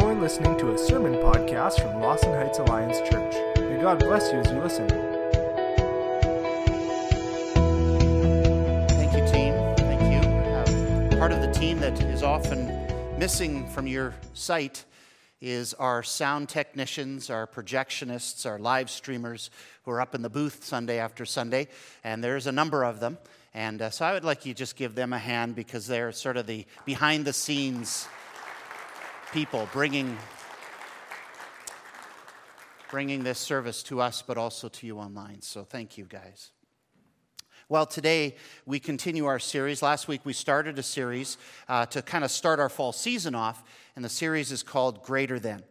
and listening to a sermon podcast from Lawson Heights Alliance Church. May God bless you as you listen. Thank you, team. Thank you. Uh, part of the team that is often missing from your sight is our sound technicians, our projectionists, our live streamers who are up in the booth Sunday after Sunday, and there's a number of them. And uh, so I would like you just give them a hand because they're sort of the behind the scenes people bringing, bringing this service to us, but also to you online. So thank you, guys. Well, today we continue our series. Last week we started a series uh, to kind of start our fall season off, and the series is called Greater Than.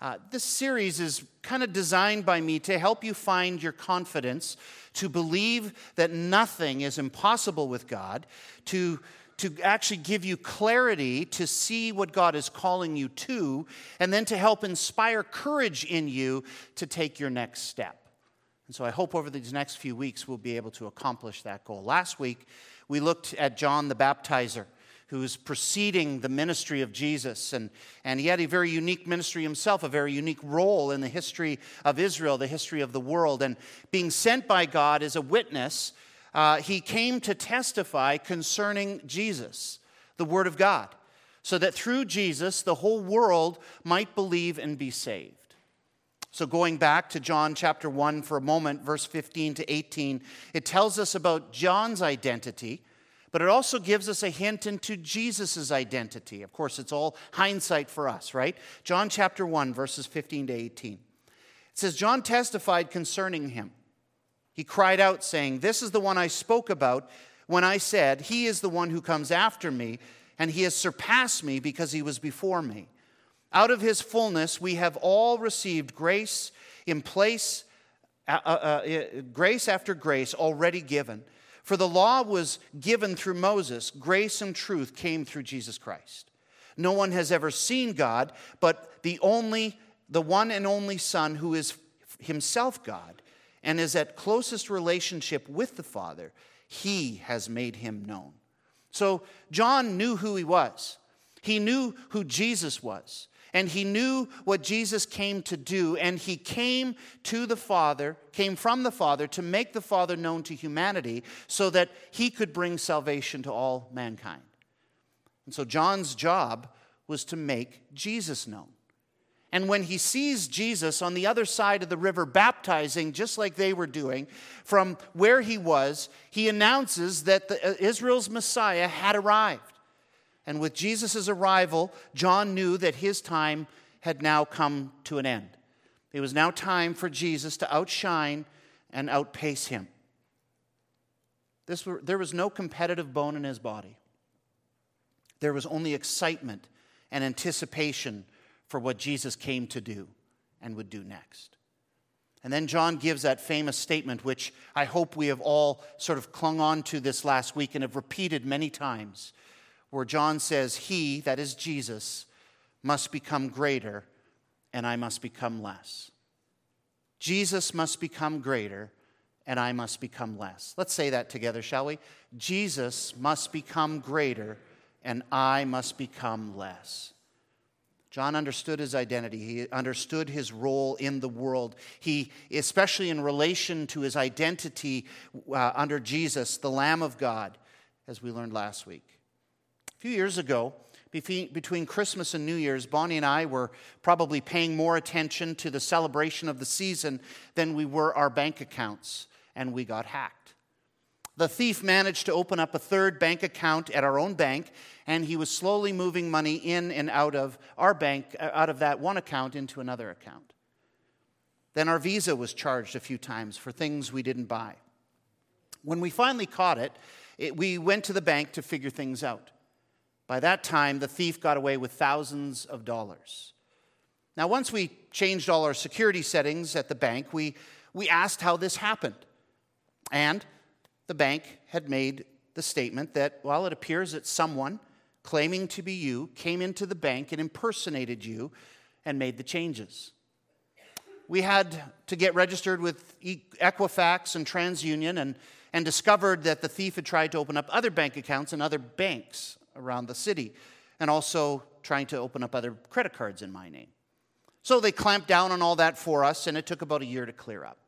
Uh, this series is kind of designed by me to help you find your confidence, to believe that nothing is impossible with God, to to actually give you clarity to see what God is calling you to, and then to help inspire courage in you to take your next step. And so I hope over these next few weeks we'll be able to accomplish that goal. Last week, we looked at John the Baptizer, who's preceding the ministry of Jesus. And, and he had a very unique ministry himself, a very unique role in the history of Israel, the history of the world. And being sent by God as a witness uh, he came to testify concerning Jesus, the Word of God, so that through Jesus, the whole world might believe and be saved. So, going back to John chapter 1 for a moment, verse 15 to 18, it tells us about John's identity, but it also gives us a hint into Jesus' identity. Of course, it's all hindsight for us, right? John chapter 1, verses 15 to 18. It says, John testified concerning him. He cried out, saying, This is the one I spoke about when I said, He is the one who comes after me, and he has surpassed me because he was before me. Out of his fullness, we have all received grace in place, uh, uh, uh, grace after grace already given. For the law was given through Moses, grace and truth came through Jesus Christ. No one has ever seen God, but the only, the one and only Son who is himself God and is at closest relationship with the Father, he has made him known. So John knew who he was. He knew who Jesus was. And he knew what Jesus came to do. And he came to the Father, came from the Father to make the Father known to humanity so that he could bring salvation to all mankind. And so John's job was to make Jesus known. And when he sees Jesus on the other side of the river baptizing, just like they were doing, from where he was, he announces that the, uh, Israel's Messiah had arrived. And with Jesus' arrival, John knew that his time had now come to an end. It was now time for Jesus to outshine and outpace him. This were, there was no competitive bone in his body, there was only excitement and anticipation for what Jesus came to do and would do next. And then John gives that famous statement, which I hope we have all sort of clung on to this last week and have repeated many times, where John says, He, that is Jesus, must become greater and I must become less. Jesus must become greater and I must become less. Let's say that together, shall we? Jesus must become greater and I must become less. John understood his identity. He understood his role in the world. He, especially in relation to his identity uh, under Jesus, the Lamb of God, as we learned last week. A few years ago, between Christmas and New Year's, Bonnie and I were probably paying more attention to the celebration of the season than we were our bank accounts, and we got hacked. The thief managed to open up a third bank account at our own bank, and he was slowly moving money in and out of our bank, uh, out of that one account into another account. Then our Visa was charged a few times for things we didn't buy. When we finally caught it, it we went to the bank to figure things out. By that time, the thief got away with thousands of dollars. Now, once we changed all our security settings at the bank, we, we asked how this happened. And the bank had made the statement that, well, it appears that someone claiming to be you came into the bank and impersonated you and made the changes. We had to get registered with Equifax and TransUnion and, and discovered that the thief had tried to open up other bank accounts in other banks around the city. and also trying to open up other credit cards in my name. So they clamped down on all that for us, and it took about a year to clear up.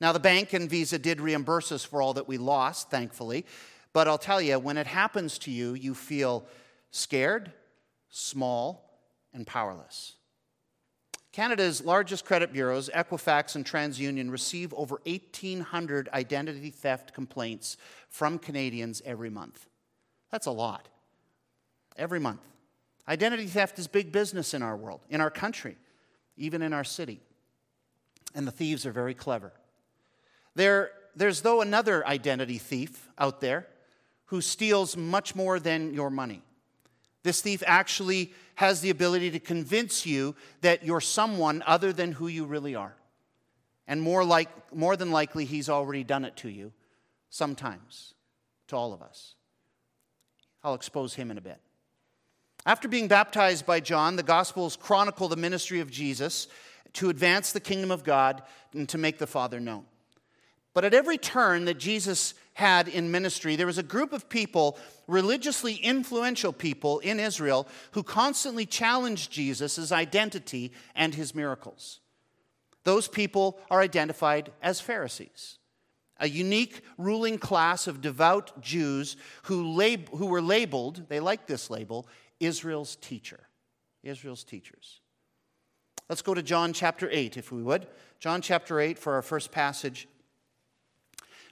Now, the bank and Visa did reimburse us for all that we lost, thankfully. But I'll tell you, when it happens to you, you feel scared, small, and powerless. Canada's largest credit bureaus, Equifax and TransUnion, receive over 1,800 identity theft complaints from Canadians every month. That's a lot. Every month. Identity theft is big business in our world, in our country, even in our city. And the thieves are very clever. There, there's, though, another identity thief out there who steals much more than your money. This thief actually has the ability to convince you that you're someone other than who you really are. And more, like, more than likely, he's already done it to you sometimes, to all of us. I'll expose him in a bit. After being baptized by John, the Gospels chronicle the ministry of Jesus to advance the kingdom of God and to make the Father known. But at every turn that Jesus had in ministry, there was a group of people, religiously influential people in Israel, who constantly challenged Jesus' identity and his miracles. Those people are identified as Pharisees, a unique ruling class of devout Jews who, lab- who were labeled, they like this label, Israel's teacher. Israel's teachers. Let's go to John chapter 8, if we would. John chapter 8 for our first passage.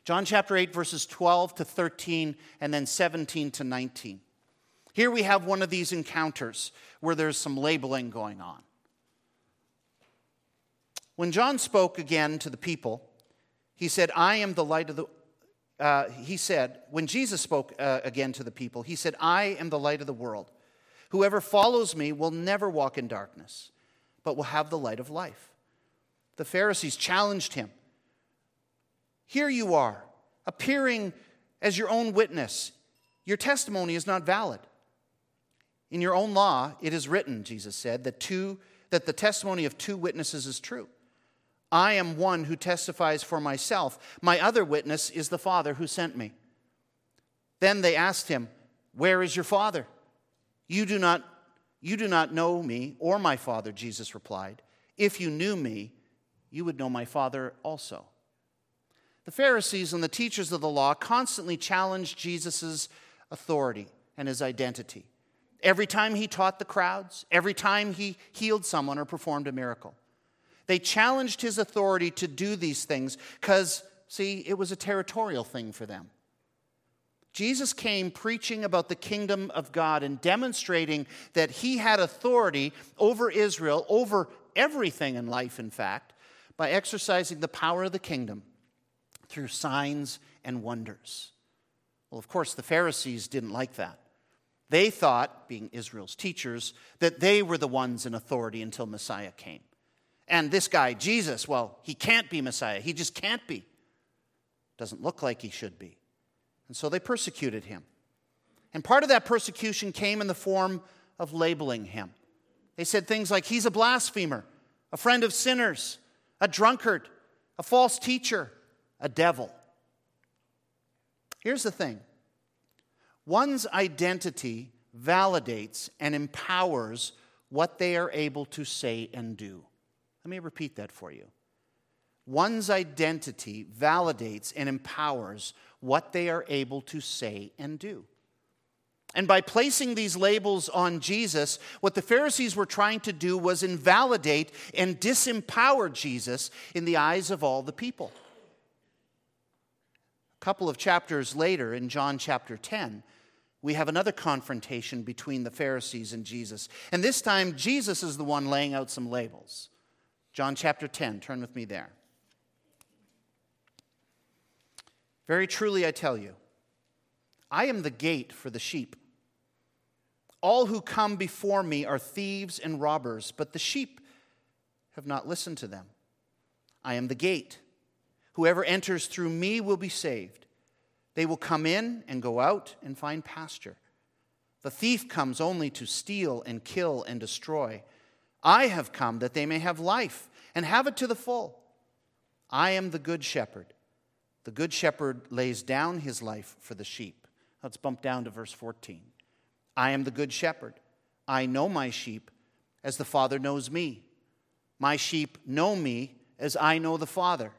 John chapter 8, verses 12 to 13, and then 17 to 19. Here we have one of these encounters where there's some labeling going on. When John spoke again to the people, he said, I am the light of the. Uh, he said, when Jesus spoke uh, again to the people, he said, I am the light of the world. Whoever follows me will never walk in darkness, but will have the light of life. The Pharisees challenged him. Here you are, appearing as your own witness. Your testimony is not valid. In your own law, it is written, Jesus said, that, two, that the testimony of two witnesses is true. I am one who testifies for myself. My other witness is the Father who sent me. Then they asked him, Where is your Father? You do not, you do not know me or my Father, Jesus replied. If you knew me, you would know my Father also. The Pharisees and the teachers of the law constantly challenged Jesus' authority and his identity. Every time he taught the crowds, every time he healed someone or performed a miracle. They challenged his authority to do these things because, see, it was a territorial thing for them. Jesus came preaching about the kingdom of God and demonstrating that he had authority over Israel, over everything in life, in fact, by exercising the power of the kingdom through signs and wonders. Well, of course, the Pharisees didn't like that. They thought, being Israel's teachers, that they were the ones in authority until Messiah came. And this guy, Jesus, well, he can't be Messiah. He just can't be. Doesn't look like he should be. And so they persecuted him. And part of that persecution came in the form of labeling him. They said things like, he's a blasphemer, a friend of sinners, a drunkard, a false teacher, a devil. Here's the thing one's identity validates and empowers what they are able to say and do. Let me repeat that for you. One's identity validates and empowers what they are able to say and do. And by placing these labels on Jesus, what the Pharisees were trying to do was invalidate and disempower Jesus in the eyes of all the people. Couple of chapters later, in John chapter 10, we have another confrontation between the Pharisees and Jesus. And this time, Jesus is the one laying out some labels. John chapter 10, turn with me there. Very truly, I tell you, I am the gate for the sheep. All who come before me are thieves and robbers, but the sheep have not listened to them. I am the gate. Whoever enters through me will be saved. They will come in and go out and find pasture. The thief comes only to steal and kill and destroy. I have come that they may have life and have it to the full. I am the good shepherd. The good shepherd lays down his life for the sheep. Let's bump down to verse 14. I am the good shepherd. I know my sheep as the Father knows me. My sheep know me as I know the Father.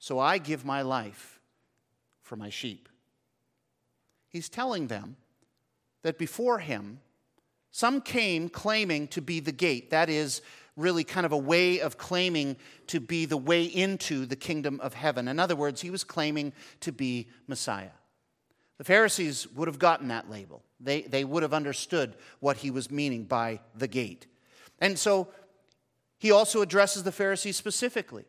So I give my life for my sheep. He's telling them that before him, some came claiming to be the gate. That is really kind of a way of claiming to be the way into the kingdom of heaven. In other words, he was claiming to be Messiah. The Pharisees would have gotten that label, they, they would have understood what he was meaning by the gate. And so he also addresses the Pharisees specifically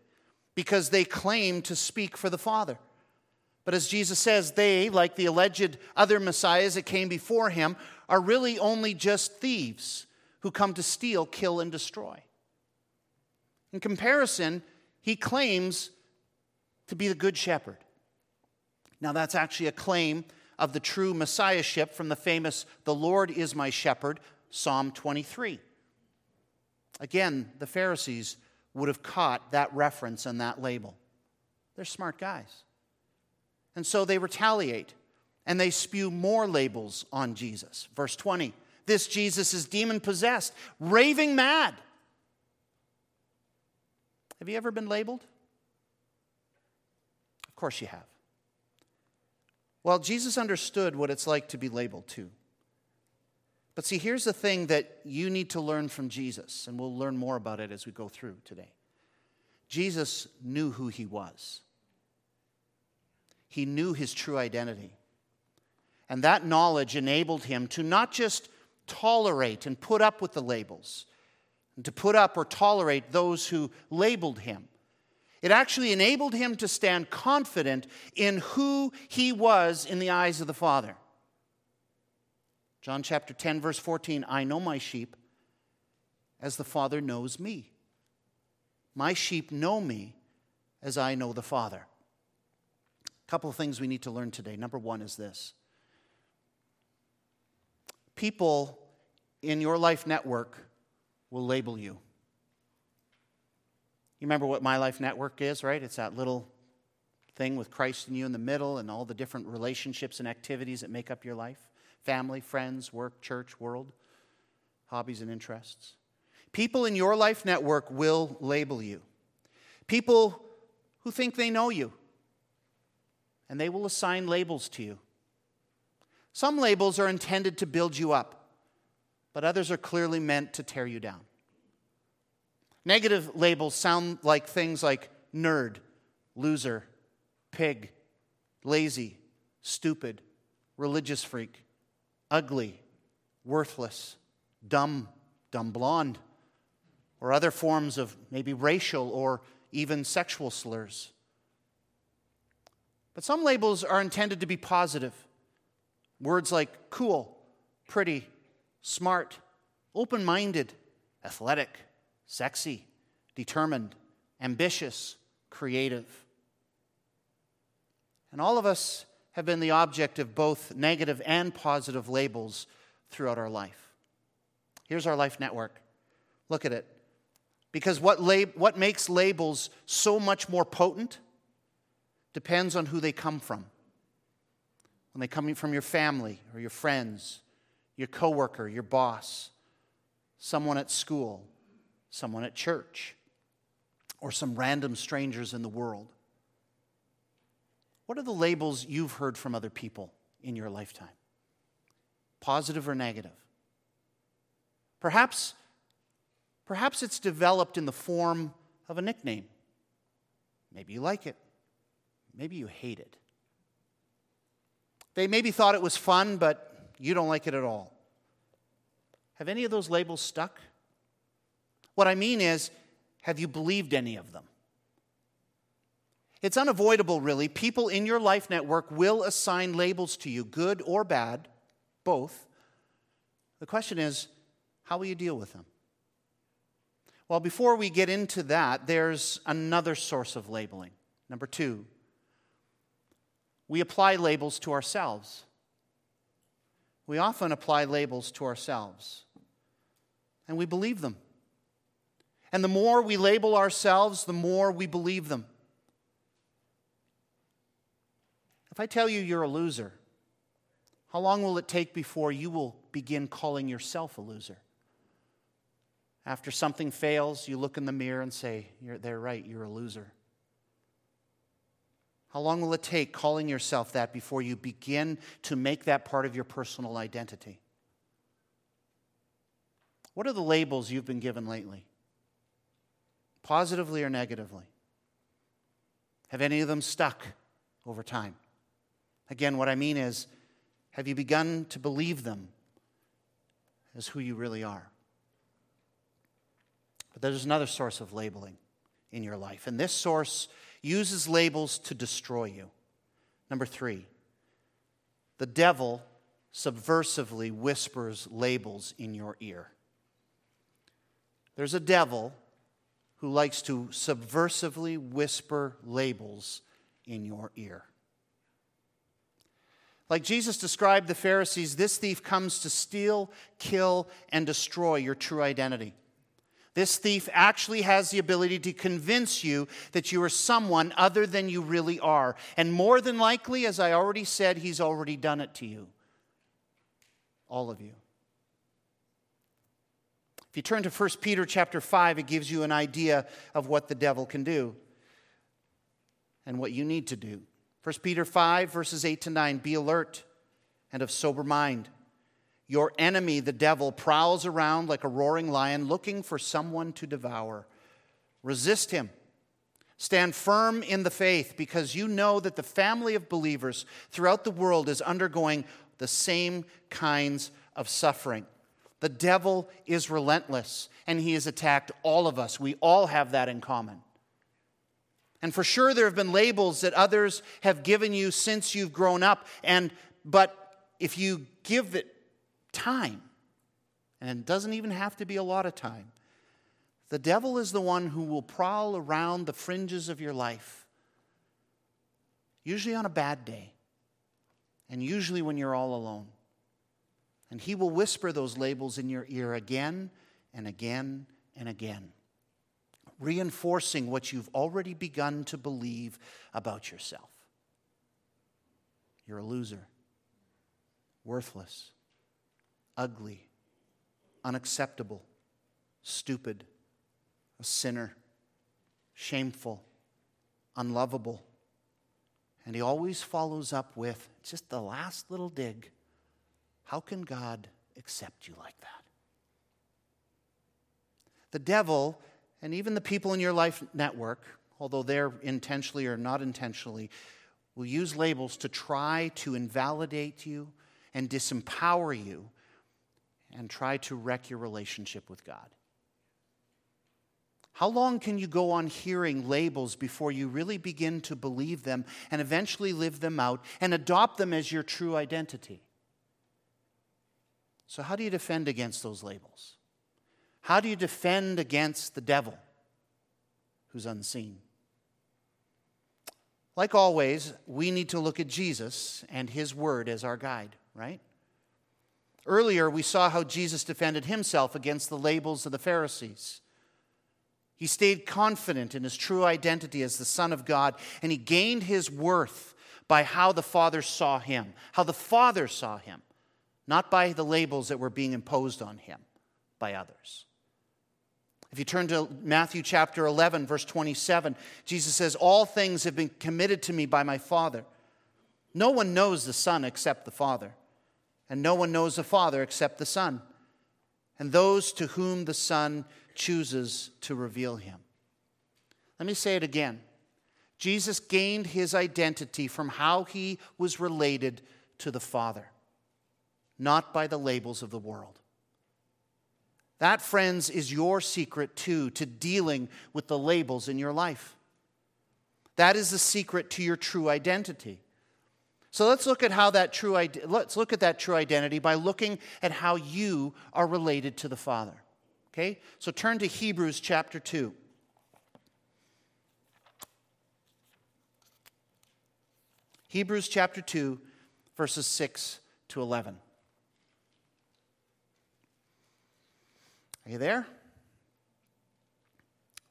because they claim to speak for the Father. But as Jesus says, they, like the alleged other messiahs that came before him, are really only just thieves who come to steal, kill, and destroy. In comparison, he claims to be the good shepherd. Now, that's actually a claim of the true messiahship from the famous The Lord is my shepherd, Psalm 23. Again, the Pharisees would have caught that reference and that label. They're smart guys. And so they retaliate and they spew more labels on Jesus. Verse 20 this Jesus is demon possessed, raving mad. Have you ever been labeled? Of course you have. Well, Jesus understood what it's like to be labeled too. But see, here's the thing that you need to learn from Jesus, and we'll learn more about it as we go through today. Jesus knew who he was, he knew his true identity. And that knowledge enabled him to not just tolerate and put up with the labels, and to put up or tolerate those who labeled him. It actually enabled him to stand confident in who he was in the eyes of the Father. John chapter 10, verse 14 I know my sheep as the Father knows me. My sheep know me as I know the Father. A couple of things we need to learn today. Number one is this people in your life network will label you. You remember what My Life Network is, right? It's that little thing with Christ in you in the middle and all the different relationships and activities that make up your life family, friends, work, church, world, hobbies, and interests. People in your life network will label you. People who think they know you, and they will assign labels to you. Some labels are intended to build you up, but others are clearly meant to tear you down. Negative labels sound like things like nerd, loser, pig, lazy, stupid, religious freak, ugly, worthless, dumb, dumb blonde, or other forms of maybe racial or even sexual slurs. But some labels are intended to be positive. Words like cool, pretty, smart, open minded, athletic, sexy, determined, ambitious, creative. And all of us have been the object of both negative and positive labels throughout our life. Here's our life network. Look at it. Because what, lab- what makes labels so much more potent depends on who they come from. When they come from your family or your friends, your coworker, your boss, someone at school, someone at church, or some random strangers in the world. What are the labels you've heard from other people in your lifetime? Positive or negative? Perhaps, perhaps it's developed in the form of a nickname. Maybe you like it. Maybe you hate it. They maybe thought it was fun, but you don't like it at all. Have any of those labels stuck? What I mean is, have you believed any of them? It's unavoidable, really. People in your life network will assign labels to you, good or bad, both. The question is, how will you deal with them? Well, before we get into that, there's another source of labeling. Number two, we apply labels to ourselves. We often apply labels to ourselves, and we believe them. And the more we label ourselves, the more we believe them. If I tell you you're a loser, how long will it take before you will begin calling yourself a loser. After something fails, you look in the mirror and say, They're right, you're a loser. How long will it take calling yourself that before you begin to make that part of your personal identity? What are the labels you've been given lately? Positively or negatively? Have any of them stuck over time? Again, what I mean is, have you begun to believe them as who you really are? But there's another source of labeling in your life, and this source uses labels to destroy you. Number three, the devil subversively whispers labels in your ear. There's a devil who likes to subversively whisper labels in your ear. Like Jesus described the Pharisees, this thief comes to steal, kill, and destroy your true identity. This thief actually has the ability to convince you that you are someone other than you really are. And more than likely, as I already said, he's already done it to you. All of you. If you turn to 1 Peter chapter 5, it gives you an idea of what the devil can do and what you need to do. 1 Peter 5, verses 8 to 9 Be alert and of sober mind. Your enemy, the devil, prowls around like a roaring lion looking for someone to devour. Resist him. Stand firm in the faith because you know that the family of believers throughout the world is undergoing the same kinds of suffering. The devil is relentless and he has attacked all of us. We all have that in common. And for sure there have been labels that others have given you since you've grown up and but if you give it time. And it doesn't even have to be a lot of time. The devil is the one who will prowl around the fringes of your life, usually on a bad day, and usually when you're all alone. And he will whisper those labels in your ear again and again and again, reinforcing what you've already begun to believe about yourself. You're a loser, worthless, ugly, unacceptable, stupid, a sinner, shameful, unlovable. And he always follows up with just the last little dig How can God accept you like that? The devil, and even the people in your life network, although they're intentionally or not intentionally, will use labels to try to invalidate you and disempower you and try to wreck your relationship with God. How long can you go on hearing labels before you really begin to believe them and eventually live them out and adopt them as your true identity? So, how do you defend against those labels? How do you defend against the devil who's unseen? Like always, we need to look at Jesus and his word as our guide, right? Earlier, we saw how Jesus defended himself against the labels of the Pharisees. He stayed confident in his true identity as the Son of God, and he gained his worth by how the Father saw him, how the Father saw him, not by the labels that were being imposed on him by others. If you turn to Matthew chapter 11, verse 27, Jesus says, All things have been committed to me by my Father. No one knows the Son except the Father and no one knows the Father except the Son, and those to whom the Son chooses to reveal him. Let me say it again. Jesus gained his identity from how he was related to the Father, not by the labels of the world. That, friends, is your secret too to dealing with the labels in your life. That is the secret to your true identity. So let's look at how that true let's look at that true identity by looking at how you are related to the Father. Okay? So turn to Hebrews chapter 2. Hebrews chapter 2 verses 6 to 11. Are you there?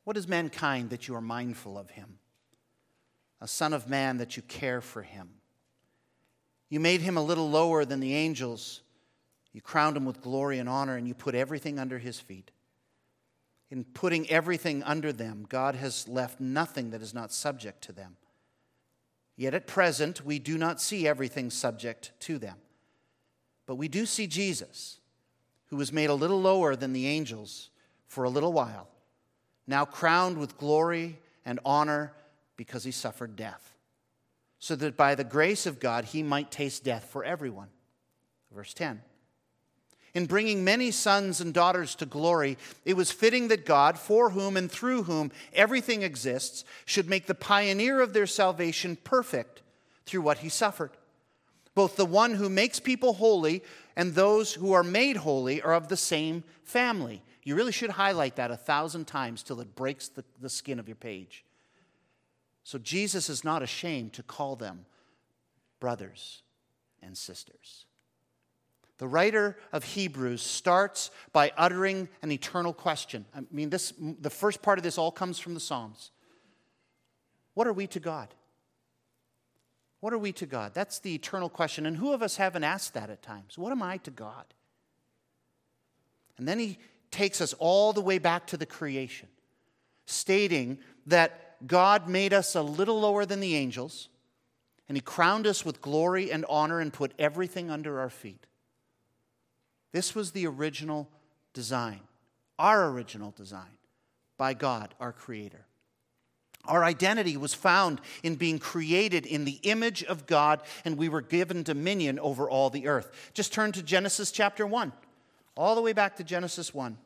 What is mankind that you are mindful of him? A son of man that you care for him? You made him a little lower than the angels. You crowned him with glory and honor, and you put everything under his feet. In putting everything under them, God has left nothing that is not subject to them. Yet at present, we do not see everything subject to them. But we do see Jesus, who was made a little lower than the angels for a little while, now crowned with glory and honor because he suffered death, so that by the grace of God he might taste death for everyone. Verse 10 in bringing many sons and daughters to glory, it was fitting that God, for whom and through whom everything exists, should make the pioneer of their salvation perfect through what he suffered. Both the one who makes people holy and those who are made holy are of the same family. You really should highlight that a thousand times till it breaks the, the skin of your page. So Jesus is not ashamed to call them brothers and sisters. The writer of Hebrews starts by uttering an eternal question. I mean, this, the first part of this all comes from the Psalms. What are we to God? What are we to God? That's the eternal question. And who of us haven't asked that at times? What am I to God? And then he takes us all the way back to the creation, stating that God made us a little lower than the angels, and he crowned us with glory and honor and put everything under our feet. This was the original design, our original design by God, our Creator. Our identity was found in being created in the image of God, and we were given dominion over all the earth. Just turn to Genesis chapter 1, all the way back to Genesis 1.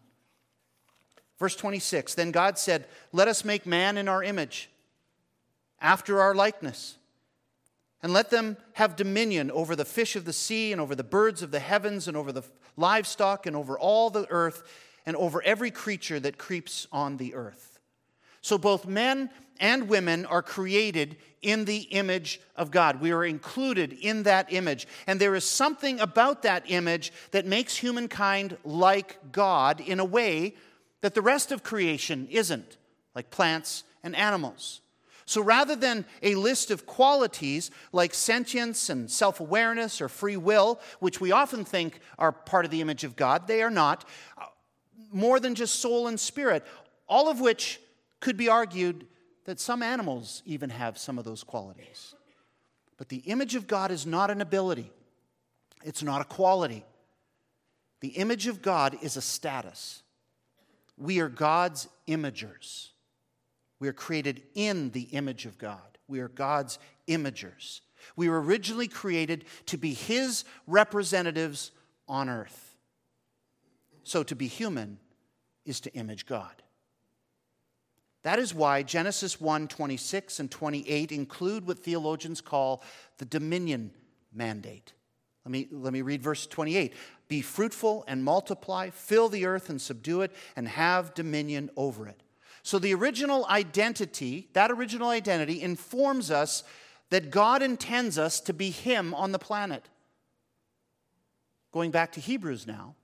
Verse 26 Then God said, Let us make man in our image, after our likeness and let them have dominion over the fish of the sea and over the birds of the heavens and over the livestock and over all the earth and over every creature that creeps on the earth. So both men and women are created in the image of God. We are included in that image. And there is something about that image that makes humankind like God in a way that the rest of creation isn't, like plants and animals. So rather than a list of qualities like sentience and self awareness or free will, which we often think are part of the image of God, they are not. More than just soul and spirit, all of which could be argued that some animals even have some of those qualities. But the image of God is not an ability, it's not a quality. The image of God is a status. We are God's imagers. We are created in the image of God. We are God's imagers. We were originally created to be His representatives on earth. So to be human is to image God. That is why Genesis 1 26 and 28 include what theologians call the dominion mandate. Let me, let me read verse 28. Be fruitful and multiply, fill the earth and subdue it, and have dominion over it. So the original identity, that original identity, informs us that God intends us to be Him on the planet. Going back to Hebrews now,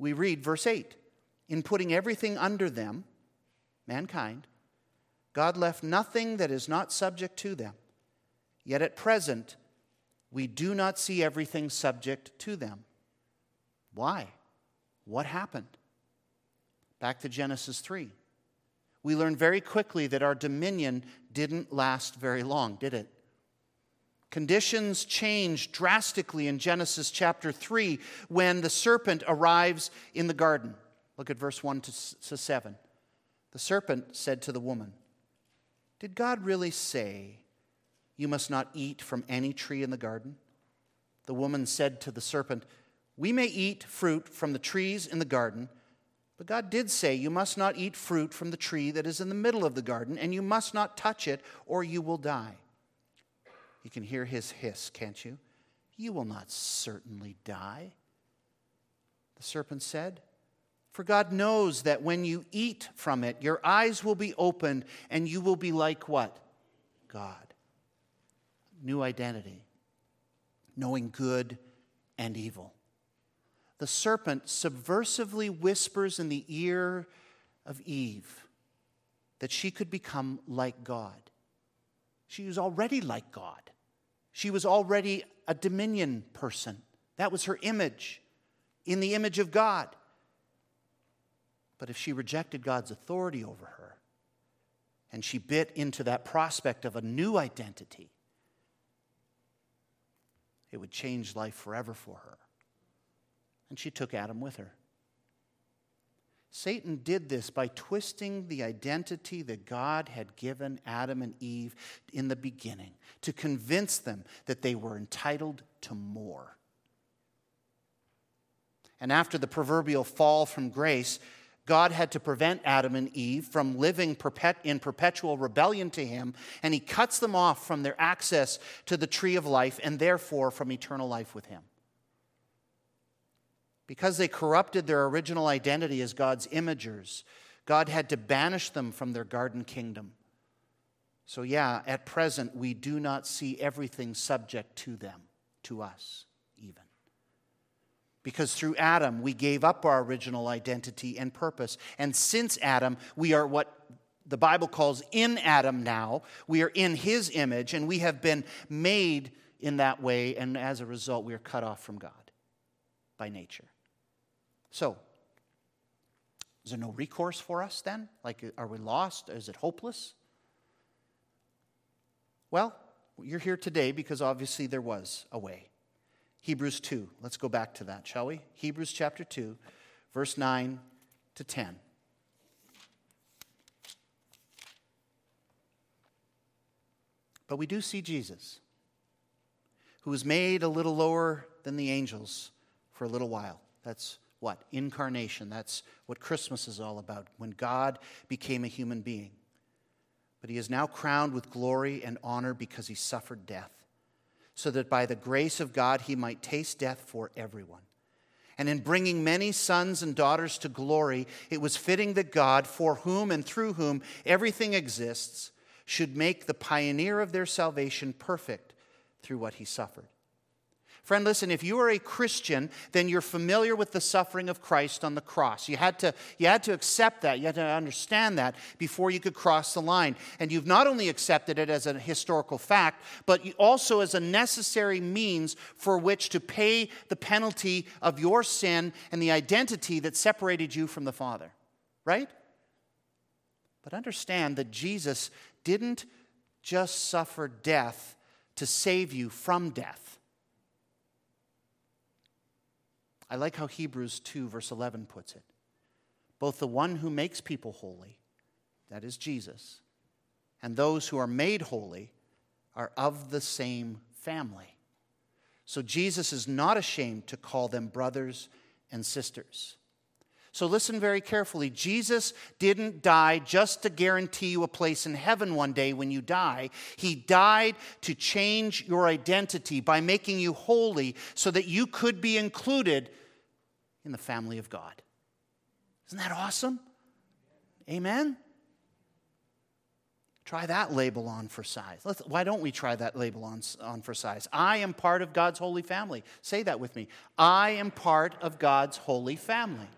we read verse 8 In putting everything under them, mankind, God left nothing that is not subject to them. Yet at present, we do not see everything subject to them. Why? What happened? Back to Genesis 3 we learn very quickly that our dominion didn't last very long, did it? Conditions change drastically in Genesis chapter 3 when the serpent arrives in the garden. Look at verse 1 to 7. The serpent said to the woman, Did God really say, You must not eat from any tree in the garden? The woman said to the serpent, We may eat fruit from the trees in the garden. But God did say, You must not eat fruit from the tree that is in the middle of the garden, and you must not touch it, or you will die. You can hear his hiss, can't you? You will not certainly die. The serpent said, For God knows that when you eat from it, your eyes will be opened, and you will be like what? God. New identity, knowing good and evil the serpent subversively whispers in the ear of Eve that she could become like God. She was already like God. She was already a dominion person. That was her image. in the image of God. But if she rejected God's authority over her and she bit into that prospect of a new identity, it would change life forever for her. And she took Adam with her. Satan did this by twisting the identity that God had given Adam and Eve in the beginning to convince them that they were entitled to more. And after the proverbial fall from grace, God had to prevent Adam and Eve from living in perpetual rebellion to Him, and He cuts them off from their access to the tree of life and therefore from eternal life with Him. Because they corrupted their original identity as God's imagers, God had to banish them from their garden kingdom. So, yeah, at present, we do not see everything subject to them, to us. Because through Adam, we gave up our original identity and purpose. And since Adam, we are what the Bible calls in Adam now. We are in his image, and we have been made in that way. And as a result, we are cut off from God by nature. So, is there no recourse for us then? Like, are we lost? Is it hopeless? Well, you're here today because obviously there was a way. Hebrews 2. Let's go back to that, shall we? Hebrews chapter 2, verse 9 to 10. But we do see Jesus, who was made a little lower than the angels for a little while. That's what? Incarnation. That's what Christmas is all about, when God became a human being. But he is now crowned with glory and honor because he suffered death, so that by the grace of God he might taste death for everyone. And in bringing many sons and daughters to glory, it was fitting that God, for whom and through whom everything exists, should make the pioneer of their salvation perfect through what he suffered. Friend, listen, if you are a Christian, then you're familiar with the suffering of Christ on the cross. You had, to, you had to accept that, you had to understand that before you could cross the line. And you've not only accepted it as a historical fact, but also as a necessary means for which to pay the penalty of your sin and the identity that separated you from the Father. Right? But understand that Jesus didn't just suffer death to save you from death. I like how Hebrews 2, verse 11 puts it. Both the one who makes people holy, that is Jesus, and those who are made holy are of the same family. So Jesus is not ashamed to call them brothers and sisters. So listen very carefully. Jesus didn't die just to guarantee you a place in heaven one day when you die. He died to change your identity by making you holy so that you could be included in the family of God. Isn't that awesome? Amen? Try that label on for size. Let's, why don't we try that label on, on for size? I am part of God's holy family. Say that with me. I am part of God's holy family.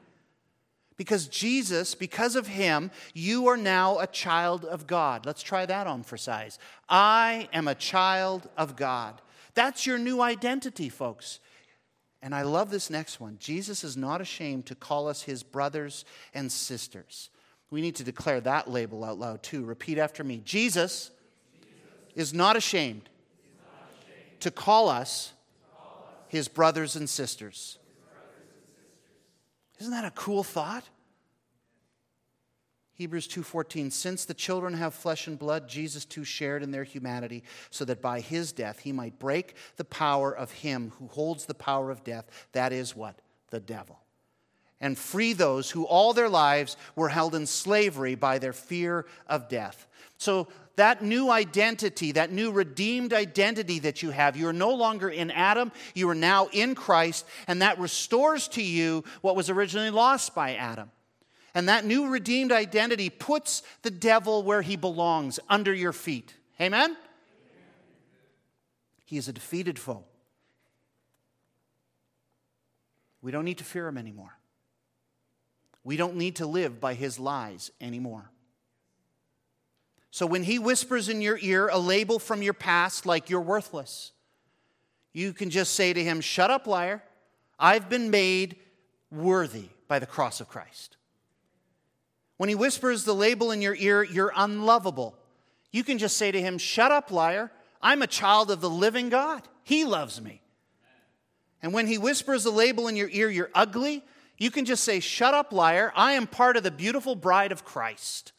Because Jesus, because of him, you are now a child of God. Let's try that on for size. I am a child of God. That's your new identity, folks. And I love this next one. Jesus is not ashamed to call us his brothers and sisters. We need to declare that label out loud too. Repeat after me Jesus, is not ashamed, to call us his brothers and sisters. Isn't that a cool thought? Hebrews 2:14 Since the children have flesh and blood Jesus too shared in their humanity so that by his death he might break the power of him who holds the power of death that is what the devil and free those who all their lives were held in slavery by their fear of death. So that new identity, that new redeemed identity that you have, you are no longer in Adam, you are now in Christ, and that restores to you what was originally lost by Adam. And that new redeemed identity puts the devil where he belongs, under your feet. Amen? He is a defeated foe. We don't need to fear him anymore. We don't need to live by his lies anymore. So when he whispers in your ear a label from your past like you're worthless, you can just say to him, Shut up, liar. I've been made worthy by the cross of Christ. When he whispers the label in your ear, you're unlovable. You can just say to him, Shut up, liar. I'm a child of the living God. He loves me. And when he whispers the label in your ear, you're ugly, you can just say, Shut up, liar. I am part of the beautiful bride of Christ.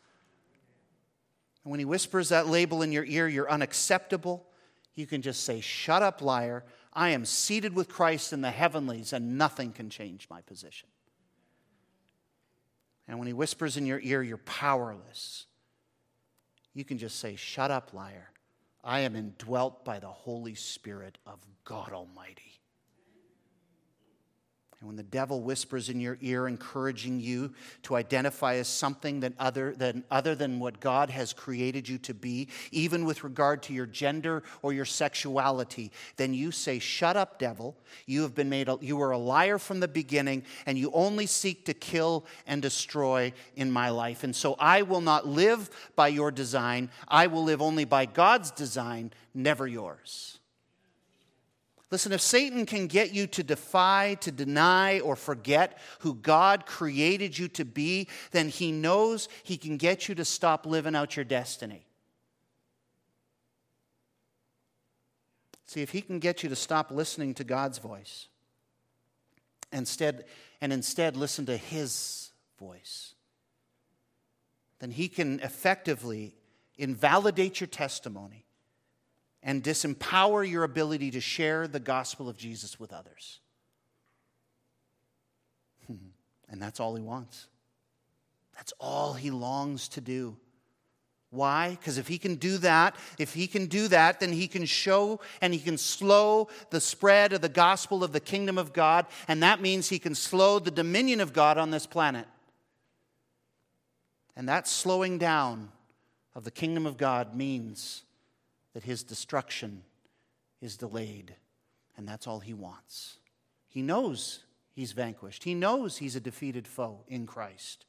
And when he whispers that label in your ear, you're unacceptable, you can just say, Shut up, liar. I am seated with Christ in the heavenlies, and nothing can change my position. And when he whispers in your ear, you're powerless. You can just say, Shut up, liar. I am indwelt by the Holy Spirit of God Almighty. And when the devil whispers in your ear, encouraging you to identify as something that other, than, other than what God has created you to be, even with regard to your gender or your sexuality, then you say, Shut up, devil. You have been made, a, you were a liar from the beginning, and you only seek to kill and destroy in my life. And so I will not live by your design. I will live only by God's design, never yours. Listen, if Satan can get you to defy, to deny, or forget who God created you to be, then he knows he can get you to stop living out your destiny. See, if he can get you to stop listening to God's voice, instead, and instead listen to his voice, then he can effectively invalidate your testimony and disempower your ability to share the gospel of Jesus with others. And that's all he wants. That's all he longs to do. Why? Because if he can do that, if he can do that, then he can show and he can slow the spread of the gospel of the kingdom of God, and that means he can slow the dominion of God on this planet. And that slowing down of the kingdom of God means that his destruction is delayed, and that's all he wants. He knows he's vanquished, he knows he's a defeated foe in Christ,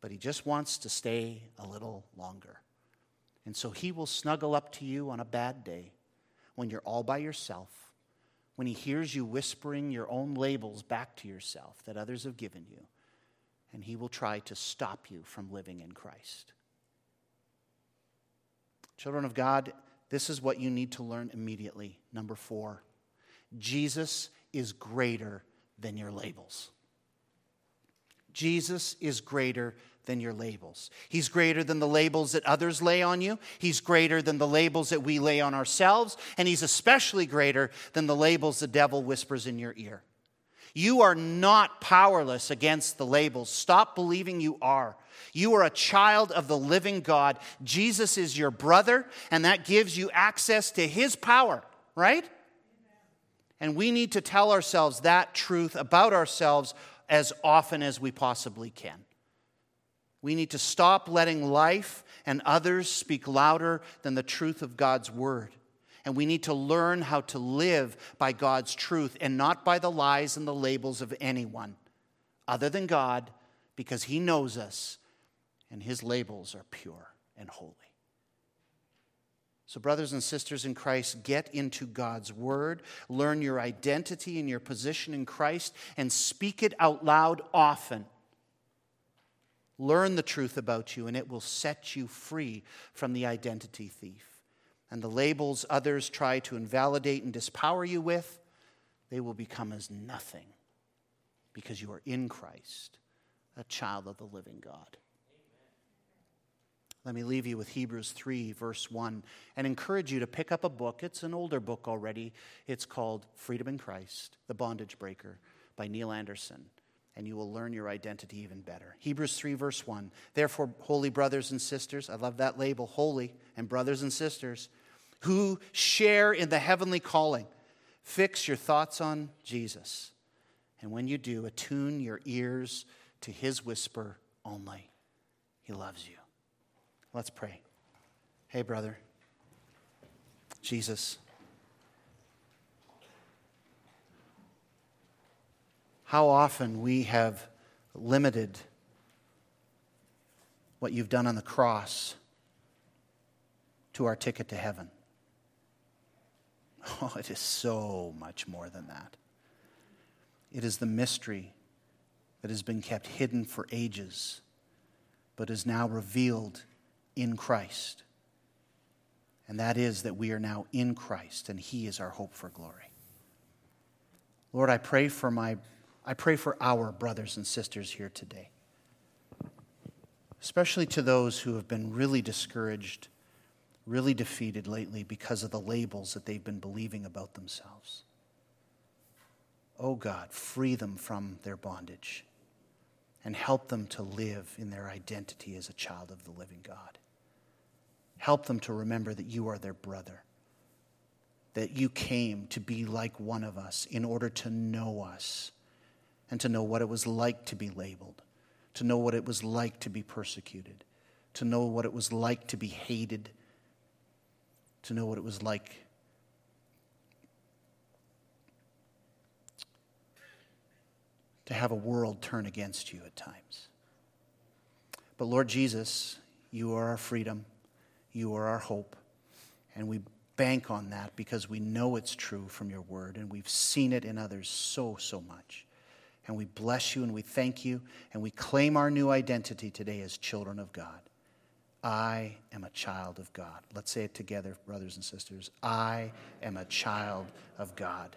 but he just wants to stay a little longer. And so he will snuggle up to you on a bad day when you're all by yourself, when he hears you whispering your own labels back to yourself that others have given you, and he will try to stop you from living in Christ. Children of God, this is what you need to learn immediately. Number four Jesus is greater than your labels. Jesus is greater than your labels. He's greater than the labels that others lay on you. He's greater than the labels that we lay on ourselves. And he's especially greater than the labels the devil whispers in your ear. You are not powerless against the labels. Stop believing you are. You are a child of the living God. Jesus is your brother, and that gives you access to his power, right? And we need to tell ourselves that truth about ourselves as often as we possibly can. We need to stop letting life and others speak louder than the truth of God's word. And we need to learn how to live by God's truth and not by the lies and the labels of anyone other than God, because He knows us and His labels are pure and holy. So, brothers and sisters in Christ, get into God's Word, learn your identity and your position in Christ, and speak it out loud often. Learn the truth about you, and it will set you free from the identity thief and the labels others try to invalidate and dispower you with, they will become as nothing because you are in Christ, a child of the living God. Let me leave you with Hebrews 3, verse 1, and encourage you to pick up a book. It's an older book already. It's called Freedom in Christ, The Bondage Breaker by Neil Anderson, and you will learn your identity even better. Hebrews 3, verse 1. Therefore, holy brothers and sisters, I love that label, holy and brothers and sisters, who share in the heavenly calling. Fix your thoughts on Jesus. And when you do, attune your ears to his whisper only. He loves you. Let's pray. Hey, brother. Jesus. How often we have limited what you've done on the cross to our ticket to heaven. Oh, it is so much more than that. It is the mystery that has been kept hidden for ages, but is now revealed in Christ. And that is that we are now in Christ, and He is our hope for glory. Lord, I pray for my I pray for our brothers and sisters here today, especially to those who have been really discouraged, really defeated lately because of the labels that they've been believing about themselves. Oh God, free them from their bondage and help them to live in their identity as a child of the living God. Help them to remember that you are their brother, that you came to be like one of us in order to know us and to know what it was like to be labeled, to know what it was like to be persecuted, to know what it was like to be hated, to know what it was like to have a world turn against you at times. But Lord Jesus, you are our freedom, you are our hope, and we bank on that because we know it's true from your word and we've seen it in others so, so much. And we bless you and we thank you and we claim our new identity today as children of God. I am a child of God. Let's say it together, brothers and sisters. I am a child of God.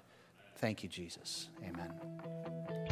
Thank you, Jesus. Amen.